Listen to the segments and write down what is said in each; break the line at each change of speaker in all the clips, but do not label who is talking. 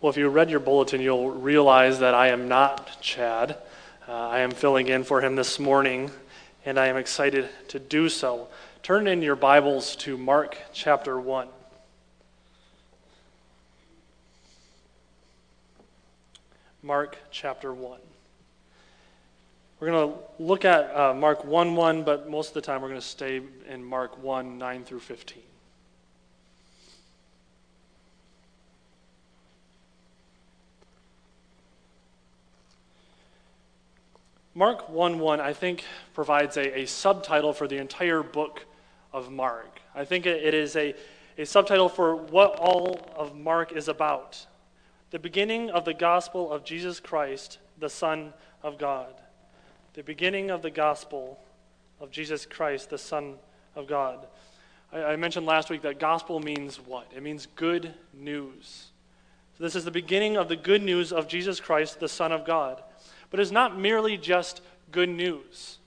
Well, if you read your bulletin, you'll realize that I am not Chad. Uh, I am filling in for him this morning, and I am excited to do so. Turn in your Bibles to Mark chapter 1. Mark chapter 1. We're going to look at uh, Mark 1 1, but most of the time we're going to stay in Mark 1 9 through 15. Mark 1 1, I think, provides a, a subtitle for the entire book of Mark. I think it, is a, a subtitle for what all of Mark is about the beginning of the gospel of Jesus Christ, the Son of God the beginning of the gospel of Jesus Christ, the Son of God. I, I, mentioned last week that gospel means what? It means good news. So this is the beginning of the good news of Jesus Christ, the Son of God. But it's not merely just good news.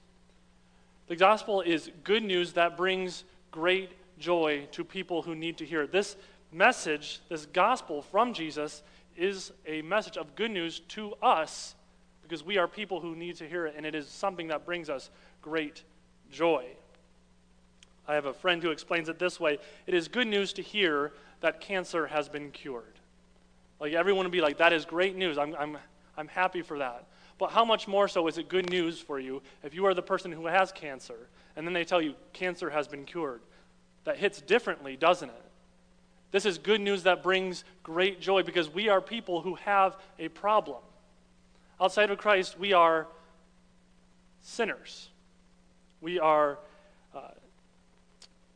The gospel is good news that brings great joy to people who need to hear it. This message, this gospel from Jesus, is a message of good news to us because we are people who need to hear it, and it is something that brings us great joy. I have a friend who explains it this way It is good news to hear that cancer has been cured. Like everyone would be like, that is great news. I'm, I'm, I'm happy for that. But how much more so is it good news for you if you are the person who has cancer and then they tell you cancer has been cured? That hits differently, doesn't it? This is good news that brings great joy because we are people who have a problem. Outside of Christ, we are sinners. We are uh,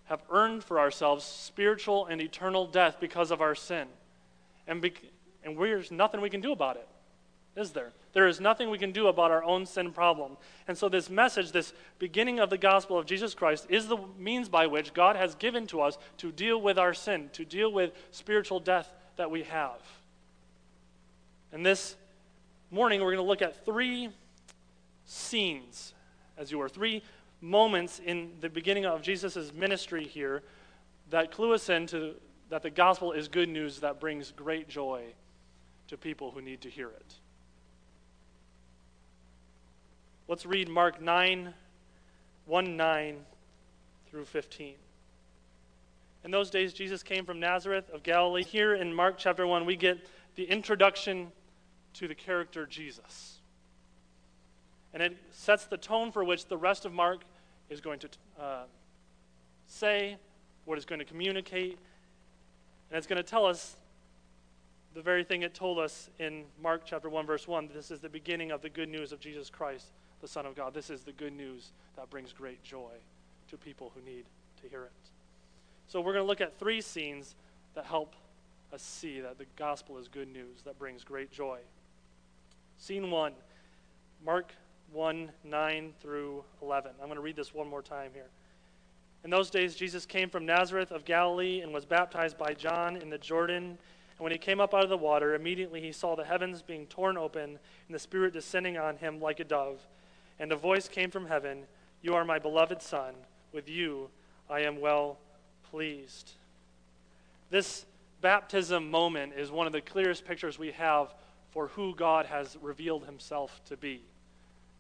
have earned for ourselves spiritual and eternal death because of our sin. And, be- and there's nothing we can do about it, is there? There is nothing we can do about our own sin problem. And so, this message, this beginning of the gospel of Jesus Christ, is the means by which God has given to us to deal with our sin, to deal with spiritual death that we have. And this morning, we're going to look at three scenes, as you were, three moments in the beginning of Jesus' ministry here that clue us into that the gospel is good news that brings great joy to people who need to hear it. Let's read Mark 9, 1 9 through 15. In those days, Jesus came from Nazareth of Galilee. Here in Mark chapter 1, we get the introduction to the character Jesus. And it sets the tone for which the rest of Mark is going to uh, say, what it's going to communicate, and it's going to tell us the very thing it told us in Mark chapter 1 verse 1 this is the beginning of the good news of Jesus Christ the son of God this is the good news that brings great joy to people who need to hear it so we're going to look at three scenes that help us see that the gospel is good news that brings great joy Scene 1, Mark 1 9 through 11. I'm going to read this one more time here. In those days, Jesus came from Nazareth of Galilee and was baptized by John in the Jordan. And when he came up out of the water, immediately he saw the heavens being torn open and the Spirit descending on him like a dove. And a voice came from heaven You are my beloved Son. With you I am well pleased. This baptism moment is one of the clearest pictures we have for who God has revealed himself to be.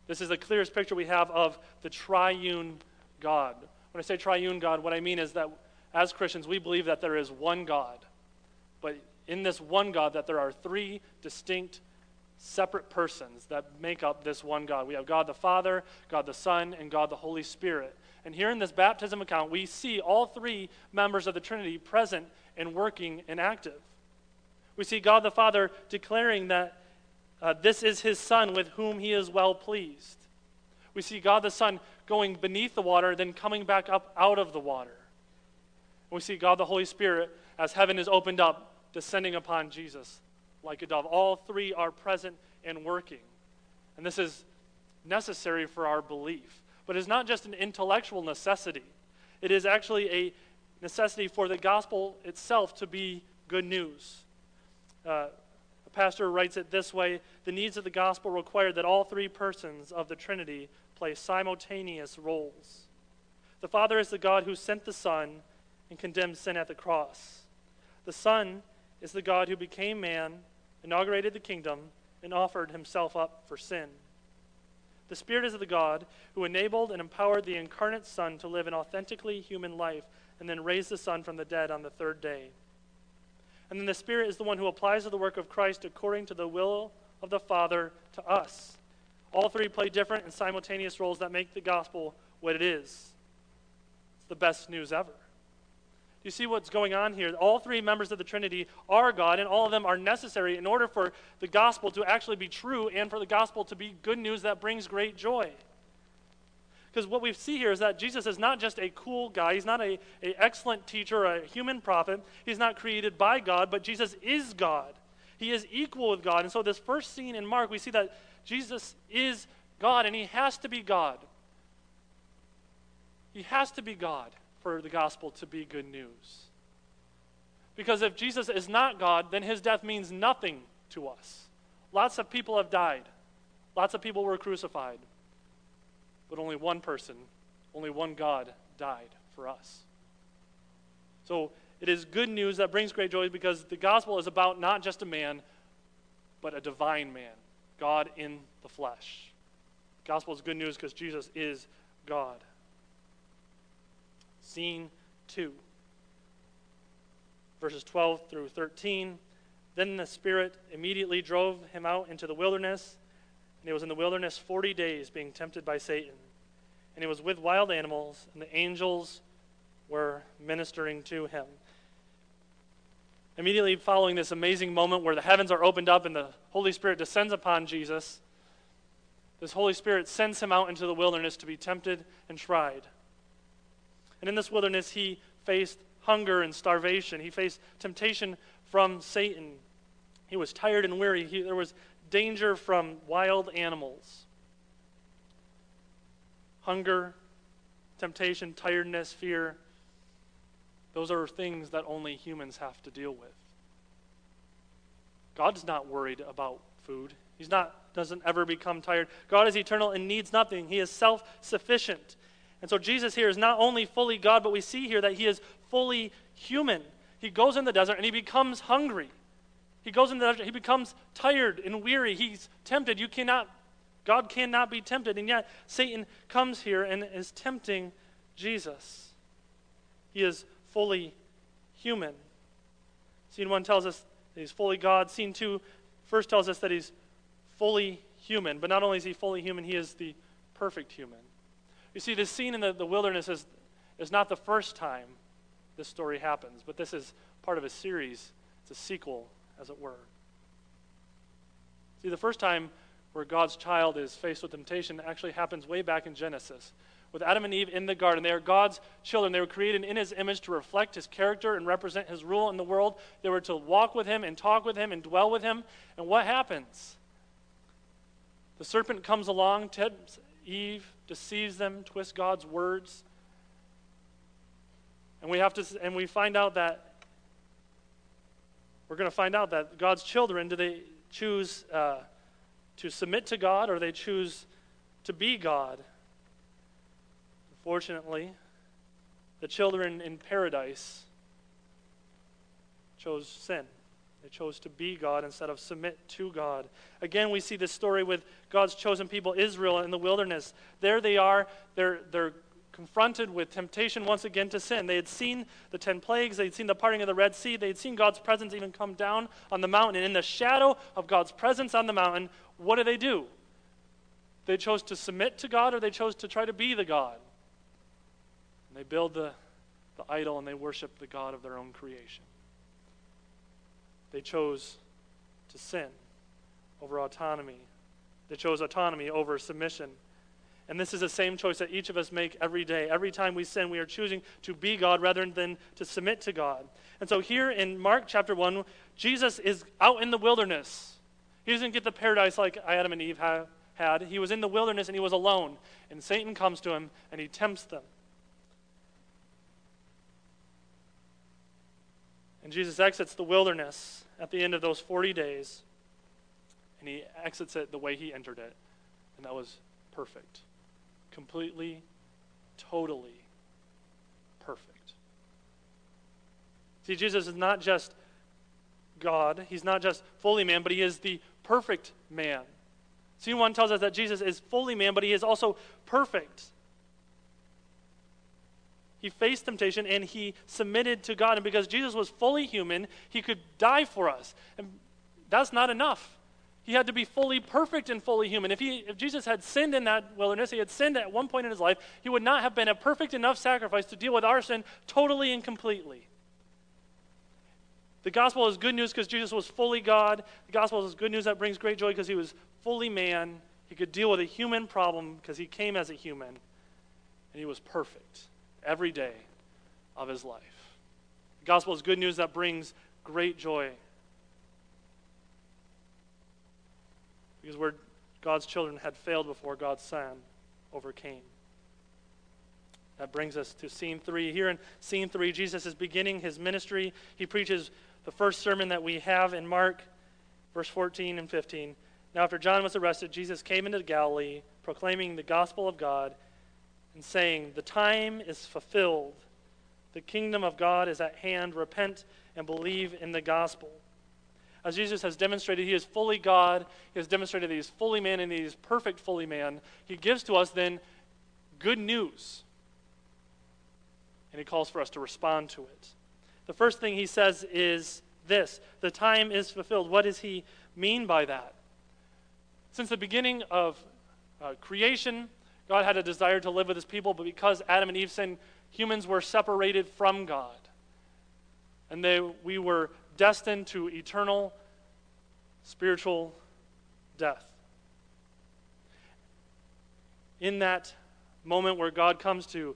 This is the clearest picture we have of the triune God. When I say triune God, what I mean is that as Christians, we believe that there is one God. But in this one God, that there are three distinct, separate persons that make up this one God. We have God the Father, God the Son, and God the Holy Spirit. And here in this baptism account, we see all three members of the Trinity present and working and active. We see God the Father declaring that uh, this is his Son with whom he is well pleased. We see God the Son going beneath the water, then coming back up out of the water. We see God the Holy Spirit, as heaven is opened up, descending upon Jesus like a dove. All three are present and working. And this is necessary for our belief. But it's not just an intellectual necessity, it is actually a necessity for the gospel itself to be good news. Uh, a pastor writes it this way The needs of the gospel require that all three persons of the Trinity play simultaneous roles. The Father is the God who sent the Son and condemned sin at the cross. The Son is the God who became man inaugurated the kingdom, and offered himself up for sin. The Spirit is the God who enabled and empowered the incarnate Son to live an authentically human life and then raised the Son from the dead on the third day. And then the Spirit is the one who applies to the work of Christ according to the will of the Father to us. All three play different and simultaneous roles that make the gospel what it is. It's the best news ever. You see what's going on here? All three members of the Trinity are God, and all of them are necessary in order for the gospel to actually be true and for the gospel to be good news that brings great joy. Because what we see here is that Jesus is not just a cool guy. He's not a, a excellent teacher, a human prophet. He's not created by God, but Jesus is God. He is equal with God. And so, this first scene in Mark, we see that Jesus is God, and he has to be God. He has to be God for the gospel to be good news. Because if Jesus is not God, then his death means nothing to us. Lots of people have died, lots of people were crucified, but only one person, only one God died for us. So it is good news that brings great joy because the gospel is about not just a man, but a divine man, God in the flesh. The gospel is good news because Jesus is God. Scene 2. Verses 12 through 13. Then the Spirit immediately drove him out into the wilderness, and he was in the wilderness 40 days being tempted by Satan. And he was with wild animals, and the angels were ministering to him. Immediately following this amazing moment where the heavens are opened up and the Holy Spirit descends upon Jesus, this Holy Spirit sends him out into the wilderness to be tempted and tried. And in this wilderness, he faced hunger and starvation. He faced temptation from Satan. He was tired and weary. He, there was danger from wild animals. Hunger, temptation, tiredness, fear. Those are things that only humans have to deal with. God's not worried about food. He's not doesn't ever become tired. God is eternal and needs nothing. He is self-sufficient. And so Jesus here is not only fully God, but we see here that he is fully human. He goes in the desert and he becomes hungry. He goes in the desert, he becomes tired and weary. He's tempted. You cannot, God cannot be tempted. And yet Satan comes here and is tempting Jesus. He is fully human. Scene one tells us that he's fully God. Scene two first tells us that he's fully human. But not only is he fully human, he is the perfect human. You see, this scene in the, the wilderness is, is not the first time this story happens, but this is part of a series. It's a sequel, as it were. See, the first time where God's child is faced with temptation actually happens way back in Genesis. With Adam and Eve in the garden. They are God's children. They were created in his image to reflect his character and represent his rule in the world. They were to walk with him and talk with him and dwell with him. And what happens? The serpent comes along, tempts Eve, deceives them, twists God's words. And we have to and we find out that we're going to find out that God's children do they choose uh, to submit to God or they choose to be God? Unfortunately, the children in paradise chose sin. They chose to be God instead of submit to God. Again, we see this story with God's chosen people, Israel, in the wilderness. There they are. They're, they're confronted with temptation once again to sin. They had seen the ten plagues, they had seen the parting of the Red Sea, they had seen God's presence even come down on the mountain. And in the shadow of God's presence on the mountain, what do they do? They chose to submit to God or they chose to try to be the God. And they build the, the idol and they worship the God of their own creation. They chose to sin over autonomy. They chose autonomy over submission. And this is the same choice that each of us make every day. Every time we sin, we are choosing to be God rather than to submit to God. And so here in Mark chapter 1, Jesus is out in the wilderness. He doesn't get the paradise like Adam and Eve had. He was in the wilderness and he was alone. And Satan comes to him and he tempts them. And Jesus exits the wilderness at the end of those 40 days, and he exits it the way he entered it. And that was perfect. Completely, totally perfect. See, Jesus is not just God. He's not just fully man, but he is the perfect man. Scene 1 tells us that Jesus is fully man, but he is also perfect. He faced temptation and he submitted to God. And because Jesus was fully human, he could die for us. And that's not enough. He had to be fully perfect and fully human. If, he, if Jesus had sinned in that wilderness, he had sinned at one point in his life, he would not have been a perfect enough sacrifice to deal with our sin totally and completely. The gospel is good news because Jesus was fully God. The gospel is good news that brings great joy because he was fully man. He could deal with a human problem because he came as a human. And he was perfect every day of his life. The gospel is good news that brings great joy. Because where God's children had failed before, God's Son overcame. That brings us to scene three. Here in scene three, Jesus is beginning his ministry. He preaches the first sermon that we have in Mark, verse 14 and 15. Now, after John was arrested, Jesus came into Galilee, proclaiming the gospel of God and saying, The time is fulfilled. The kingdom of God is at hand. Repent and believe in the gospel. As Jesus has demonstrated, he is fully God. He has demonstrated that he is fully man and he is perfect fully man. He gives to us then good news. And he calls for us to respond to it. The first thing he says is this the time is fulfilled. What does he mean by that? Since the beginning of uh, creation, God had a desire to live with his people, but because Adam and Eve sinned, humans were separated from God. And they, we were destined to eternal spiritual death. In that moment where God comes to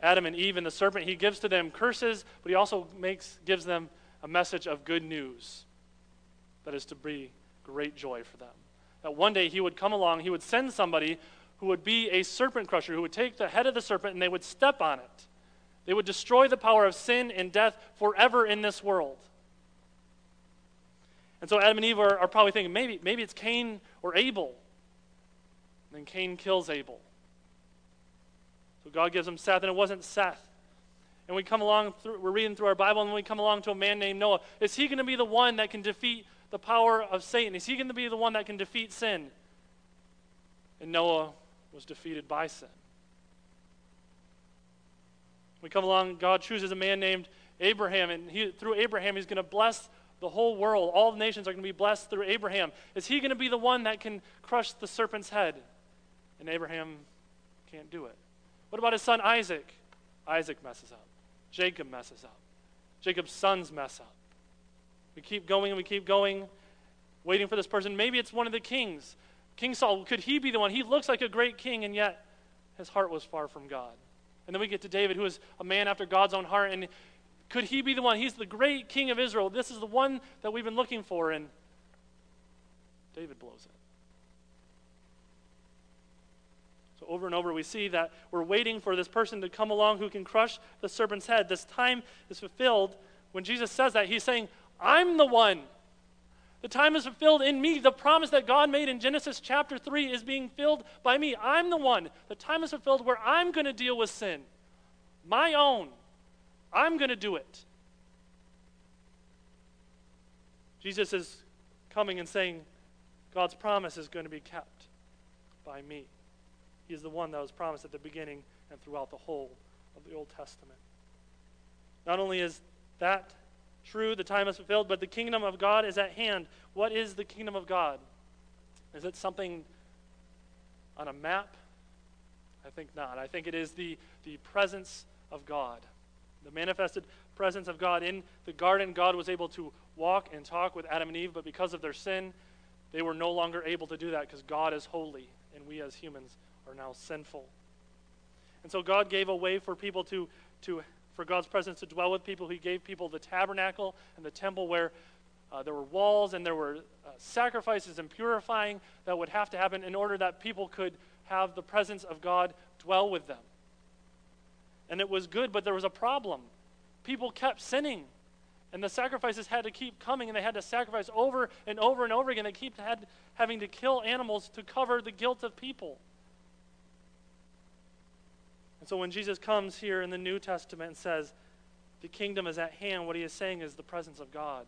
Adam and Eve and the serpent, he gives to them curses, but he also makes, gives them a message of good news that is to be great joy for them. That one day he would come along, he would send somebody who would be a serpent crusher, who would take the head of the serpent and they would step on it. They would destroy the power of sin and death forever in this world. And so Adam and Eve are, are probably thinking maybe, maybe it's Cain or Abel. And then Cain kills Abel. So God gives him Seth, and it wasn't Seth. And we come along, through, we're reading through our Bible, and we come along to a man named Noah. Is he going to be the one that can defeat the power of Satan? Is he going to be the one that can defeat sin? And Noah was defeated by sin. We come along, God chooses a man named Abraham, and he, through Abraham, he's going to bless the whole world. All the nations are going to be blessed through Abraham. Is he going to be the one that can crush the serpent's head? And Abraham can't do it. What about his son Isaac? Isaac messes up. Jacob messes up. Jacob's sons mess up. We keep going and we keep going, waiting for this person. Maybe it's one of the kings. King Saul, could he be the one? He looks like a great king, and yet his heart was far from God. And then we get to David, who is a man after God's own heart, and could he be the one? He's the great king of Israel. This is the one that we've been looking for, and David blows it. So, over and over, we see that we're waiting for this person to come along who can crush the serpent's head. This time is fulfilled. When Jesus says that, he's saying, I'm the one. The time is fulfilled in me. The promise that God made in Genesis chapter 3 is being filled by me. I'm the one. The time is fulfilled where I'm going to deal with sin. My own. I'm going to do it. Jesus is coming and saying, God's promise is going to be kept by me. He is the one that was promised at the beginning and throughout the whole of the Old Testament. Not only is that true, the time is fulfilled, but the kingdom of God is at hand. What is the kingdom of God? Is it something on a map? I think not. I think it is the, the presence of God. The manifested presence of God. In the garden, God was able to walk and talk with Adam and Eve, but because of their sin, they were no longer able to do that because God is holy, and we as humans are now sinful. And so God gave a way for people to, to for God's presence to dwell with people. He gave people the tabernacle and the temple where uh, there were walls and there were uh, sacrifices and purifying that would have to happen in order that people could have the presence of God dwell with them. And it was good, but there was a problem. People kept sinning. And the sacrifices had to keep coming, and they had to sacrifice over and over and over again. They keep had, having to kill animals to cover the guilt of people. And so when Jesus comes here in the New Testament and says, the kingdom is at hand, what he is saying is the presence of God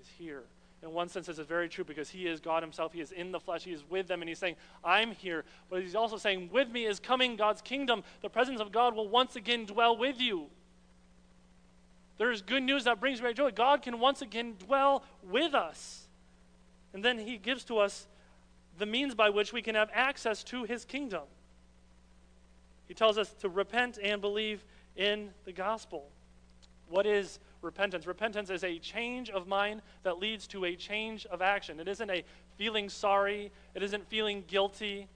is here. In one sense, this is very true because he is God himself. He is in the flesh. He is with them, and he's saying, I'm here. But he's also saying, With me is coming God's kingdom. The presence of God will once again dwell with you. There is good news that brings great joy. God can once again dwell with us. And then he gives to us the means by which we can have access to his kingdom. He tells us to repent and believe in the gospel. What is repentance? Repentance is a change of mind that leads to a change of action. It isn't a feeling sorry, it isn't feeling guilty,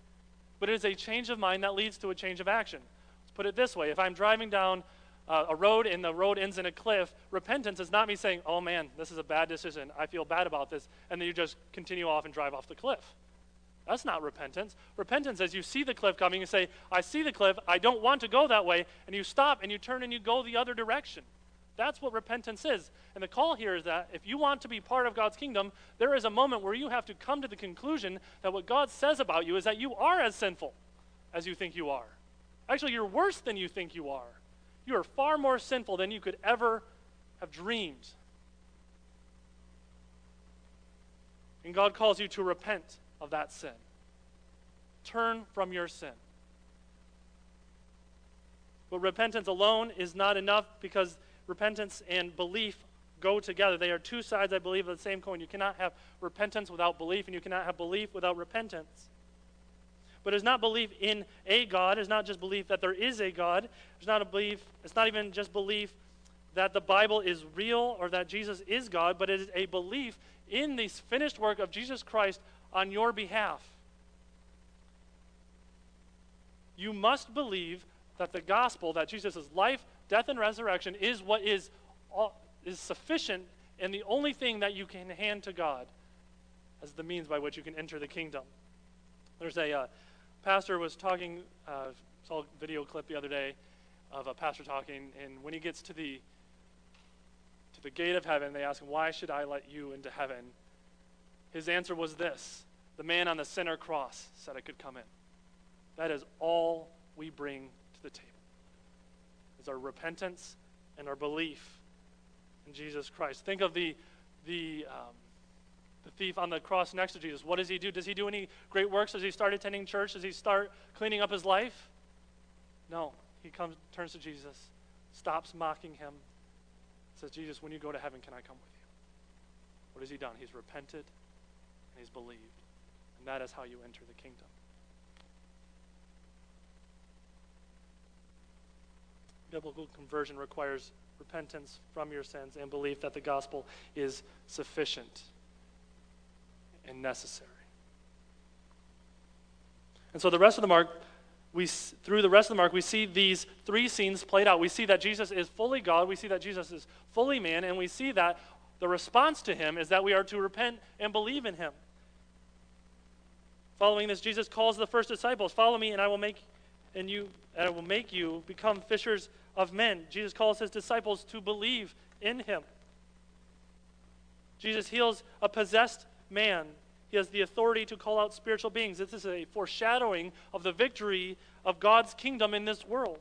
but it is a change of mind that leads to a change of action. Let's put it this way if I'm driving down uh, a road and the road ends in a cliff, repentance is not me saying, oh man, this is a bad decision. I feel bad about this. And then you just continue off and drive off the cliff. That's not repentance. Repentance is you see the cliff coming, you say, I see the cliff, I don't want to go that way, and you stop and you turn and you go the other direction. That's what repentance is. And the call here is that if you want to be part of God's kingdom, there is a moment where you have to come to the conclusion that what God says about you is that you are as sinful as you think you are. Actually, you're worse than you think you are. You are far more sinful than you could ever have dreamed. And God calls you to repent of that sin. Turn from your sin. But repentance alone is not enough because repentance and belief go together. They are two sides, I believe, of the same coin. You cannot have repentance without belief, and you cannot have belief without repentance. But it's not belief in a God. It's not just belief that there is a God. It's not a belief. It's not even just belief that the Bible is real or that Jesus is God, but it is a belief in the finished work of Jesus Christ on your behalf. You must believe that the gospel, that Jesus' life, death, and resurrection is what is, is sufficient and the only thing that you can hand to God as the means by which you can enter the kingdom. There's a uh, pastor was talking, uh, saw a video clip the other day of a pastor talking, and when he gets to the to the gate of heaven, they ask him, "Why should I let you into heaven?" His answer was this The man on the center cross said I could come in. That is all we bring to the table. Is our repentance and our belief in Jesus Christ. Think of the the um, the thief on the cross next to Jesus. What does he do? Does he do any great works? Does he start attending church? Does he start cleaning up his life? No. He comes, turns to Jesus, stops mocking him, says, Jesus, when you go to heaven, can I come with you? What has he done? He's repented and he's believed. And that is how you enter the kingdom. Biblical conversion requires repentance from your sins and belief that the gospel is sufficient and necessary. And so the rest of the mark, we, through the rest of the mark, we see these three scenes played out. We see that Jesus is fully God, we see that Jesus is fully man, and we see that the response to him is that we are to repent and believe in him. Following this, Jesus calls the first disciples, "Follow me, and I will make and you and I will make you become fishers of men." Jesus calls his disciples to believe in him. Jesus heals a possessed man. He has the authority to call out spiritual beings. This is a foreshadowing of the victory of God's kingdom in this world.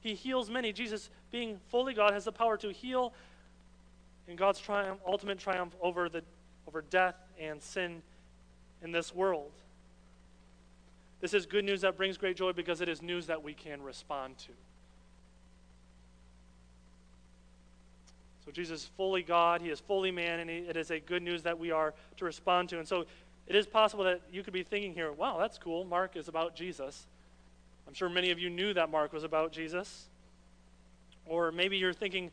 He heals many. Jesus, being fully God, has the power to heal in God's triumph, ultimate triumph over, the, over death and sin in this world. This is good news that brings great joy because it is news that we can respond to. So Jesus is fully God, he is fully man, and he, it is a good news that we are to respond to. And so it is possible that you could be thinking here, wow, that's cool. Mark is about Jesus. I'm sure many of you knew that Mark was about Jesus. Or maybe you're thinking,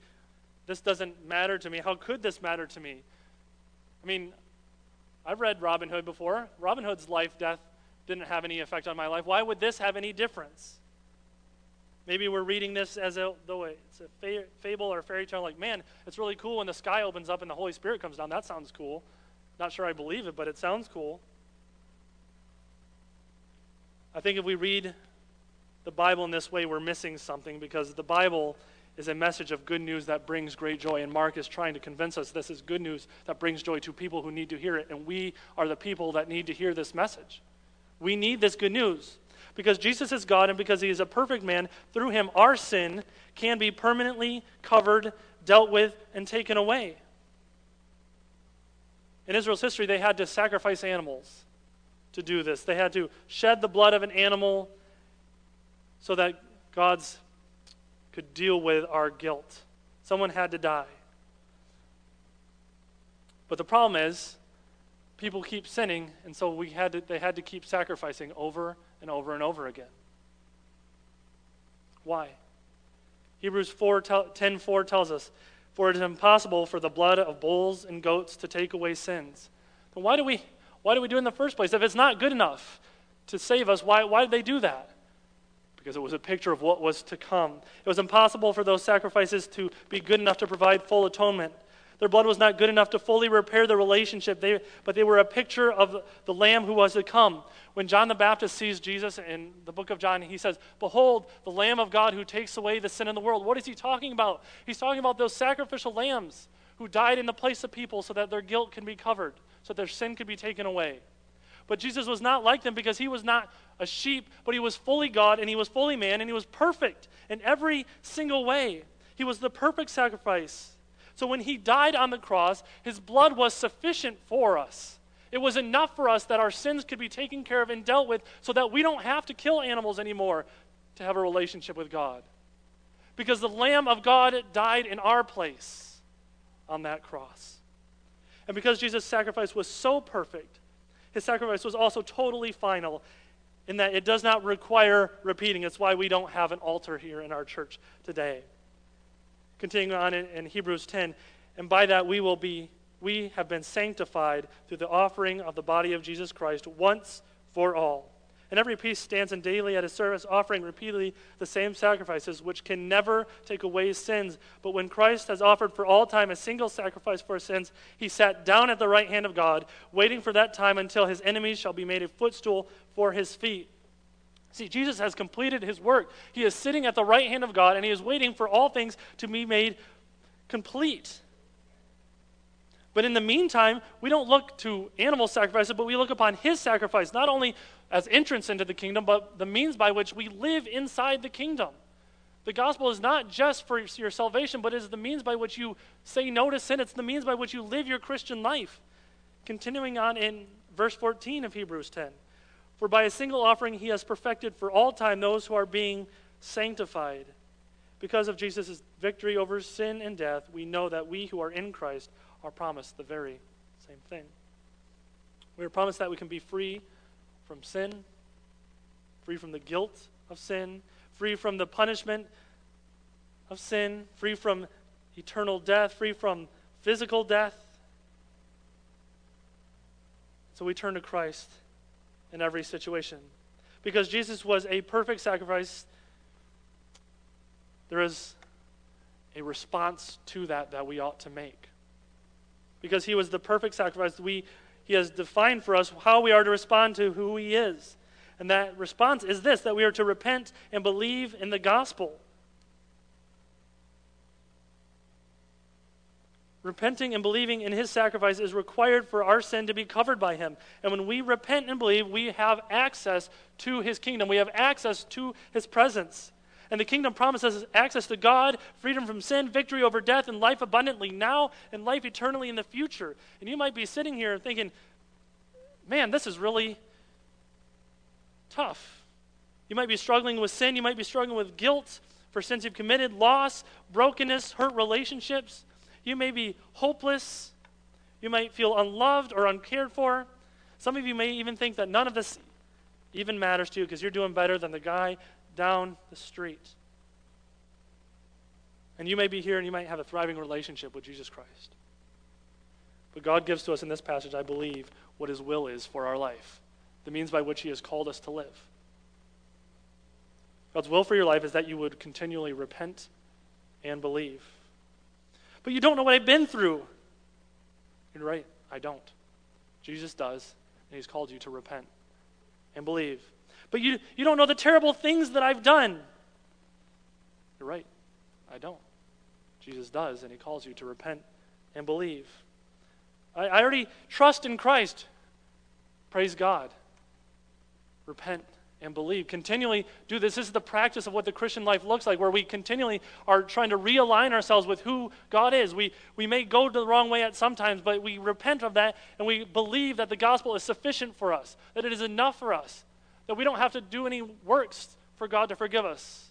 this doesn't matter to me. How could this matter to me? I mean, I've read Robin Hood before. Robin Hood's life, death, didn't have any effect on my life. Why would this have any difference? Maybe we're reading this as though it's a fa- fable or a fairy tale, like, man, it's really cool when the sky opens up and the Holy Spirit comes down. That sounds cool. Not sure I believe it, but it sounds cool. I think if we read the Bible in this way, we're missing something because the Bible is a message of good news that brings great joy. And Mark is trying to convince us this is good news that brings joy to people who need to hear it. And we are the people that need to hear this message. We need this good news. Because Jesus is God and because he is a perfect man, through him our sin can be permanently covered, dealt with, and taken away. in Israel's history, they had to sacrifice animals to do this. They had to shed the blood of an animal so that God's could deal with our guilt. Someone had to die. But the problem is, people keep sinning, and so we had to, they had to keep sacrificing over and over and over again. Why? Hebrews 4, 10 4 tells us, For it is impossible for the blood of bulls and goats to take away sins. Then why do we, why do, we do it in the first place? If it's not good enough to save us, why, why did they do that? Because it was a picture of what was to come. It was impossible for those sacrifices to be good enough to provide full atonement. Their blood was not good enough to fully repair the relationship, they, but they were a picture of the Lamb who was to come. When John the Baptist sees Jesus in the book of John, he says, Behold, the Lamb of God who takes away the sin in the world. What is he talking about? He's talking about those sacrificial lambs who died in the place of people so that their guilt can be covered, so that their sin could be taken away. But Jesus was not like them because he was not a sheep, but he was fully God and he was fully man and he was perfect in every single way. He was the perfect sacrifice. So when he died on the cross, his blood was sufficient for us. It was enough for us that our sins could be taken care of and dealt with so that we don't have to kill animals anymore to have a relationship with God. Because the Lamb of God died in our place on that cross. And because Jesus' sacrifice was so perfect, his sacrifice was also totally final in that it does not require repeating. It's why we don't have an altar here in our church today. Continuing on in, in Hebrews 10, and by that we will be we have been sanctified through the offering of the body of Jesus Christ once for all. And every priest stands in daily at his service, offering repeatedly the same sacrifices, which can never take away sins. But when Christ has offered for all time a single sacrifice for sins, he sat down at the right hand of God, waiting for that time until his enemies shall be made a footstool for his feet. See, Jesus has completed his work. He is sitting at the right hand of God, and he is waiting for all things to be made complete. But in the meantime, we don't look to animal sacrifices, but we look upon his sacrifice, not only as entrance into the kingdom, but the means by which we live inside the kingdom. The gospel is not just for your salvation, but is the means by which you say no to sin. It's the means by which you live your Christian life. Continuing on in verse 14 of Hebrews 10. For by a single offering he has perfected for all time those who are being sanctified. Because of Jesus' victory over sin and death, we know that we who are in Christ are promised the very same thing. We are promised that we can be free from sin, free from the guilt of sin, free from the punishment of sin, free from eternal death, free from physical death. So we turn to Christ in every situation. Because Jesus was a perfect sacrifice, there is a response to that that we ought to make. Because he was the perfect sacrifice, we, he has defined for us how we are to respond to who he is. And that response is this that we are to repent and believe in the gospel. Repenting and believing in his sacrifice is required for our sin to be covered by him. And when we repent and believe, we have access to his kingdom. We have access to his presence. And the kingdom promises us access to God, freedom from sin, victory over death, and life abundantly now and life eternally in the future. And you might be sitting here thinking, man, this is really tough. You might be struggling with sin. You might be struggling with guilt for sins you've committed, loss, brokenness, hurt relationships. You may be hopeless. You might feel unloved or uncared for. Some of you may even think that none of this even matters to you because you're doing better than the guy down the street. And you may be here and you might have a thriving relationship with Jesus Christ. But God gives to us in this passage, I believe, what His will is for our life, the means by which He has called us to live. God's will for your life is that you would continually repent and believe. But you don't know what I've been through. You're right, I don't. Jesus does, and He's called you to repent and believe. But you, you don't know the terrible things that I've done. You're right, I don't. Jesus does, and He calls you to repent and believe. I, I already trust in Christ. Praise God. Repent and believe. Continually do this. This is the practice of what the Christian life looks like, where we continually are trying to realign ourselves with who God is. We, we may go the wrong way at sometimes, but we repent of that and we believe that the gospel is sufficient for us, that it is enough for us, that we don't have to do any works for God to forgive us.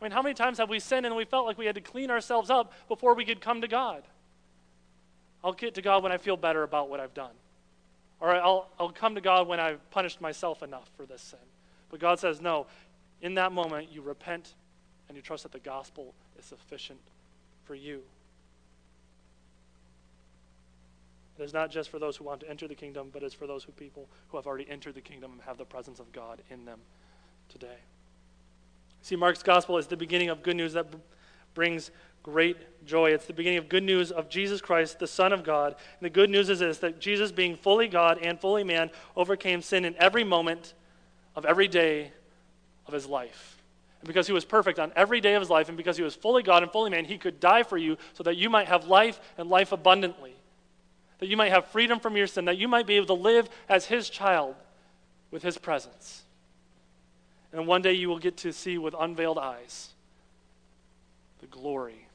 I mean, how many times have we sinned and we felt like we had to clean ourselves up before we could come to God? I'll get to God when I feel better about what I've done. Or I'll, I'll come to God when I've punished myself enough for this sin. But God says, no, in that moment, you repent and you trust that the gospel is sufficient for you. It is not just for those who want to enter the kingdom, but it's for those who people who have already entered the kingdom and have the presence of God in them today. See, Mark's gospel is the beginning of good news that brings great joy. It's the beginning of good news of Jesus Christ, the Son of God. And the good news is this that Jesus, being fully God and fully man, overcame sin in every moment of every day of his life. And because he was perfect on every day of his life, and because he was fully God and fully man, he could die for you so that you might have life and life abundantly. That you might have freedom from your sin, that you might be able to live as his child with his presence. And one day you will get to see with unveiled eyes the glory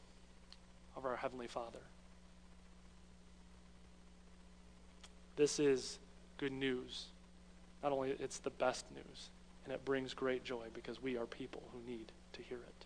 of our Heavenly Father. This is good news not only it's the best news, and it brings great joy because we are people who need to hear it.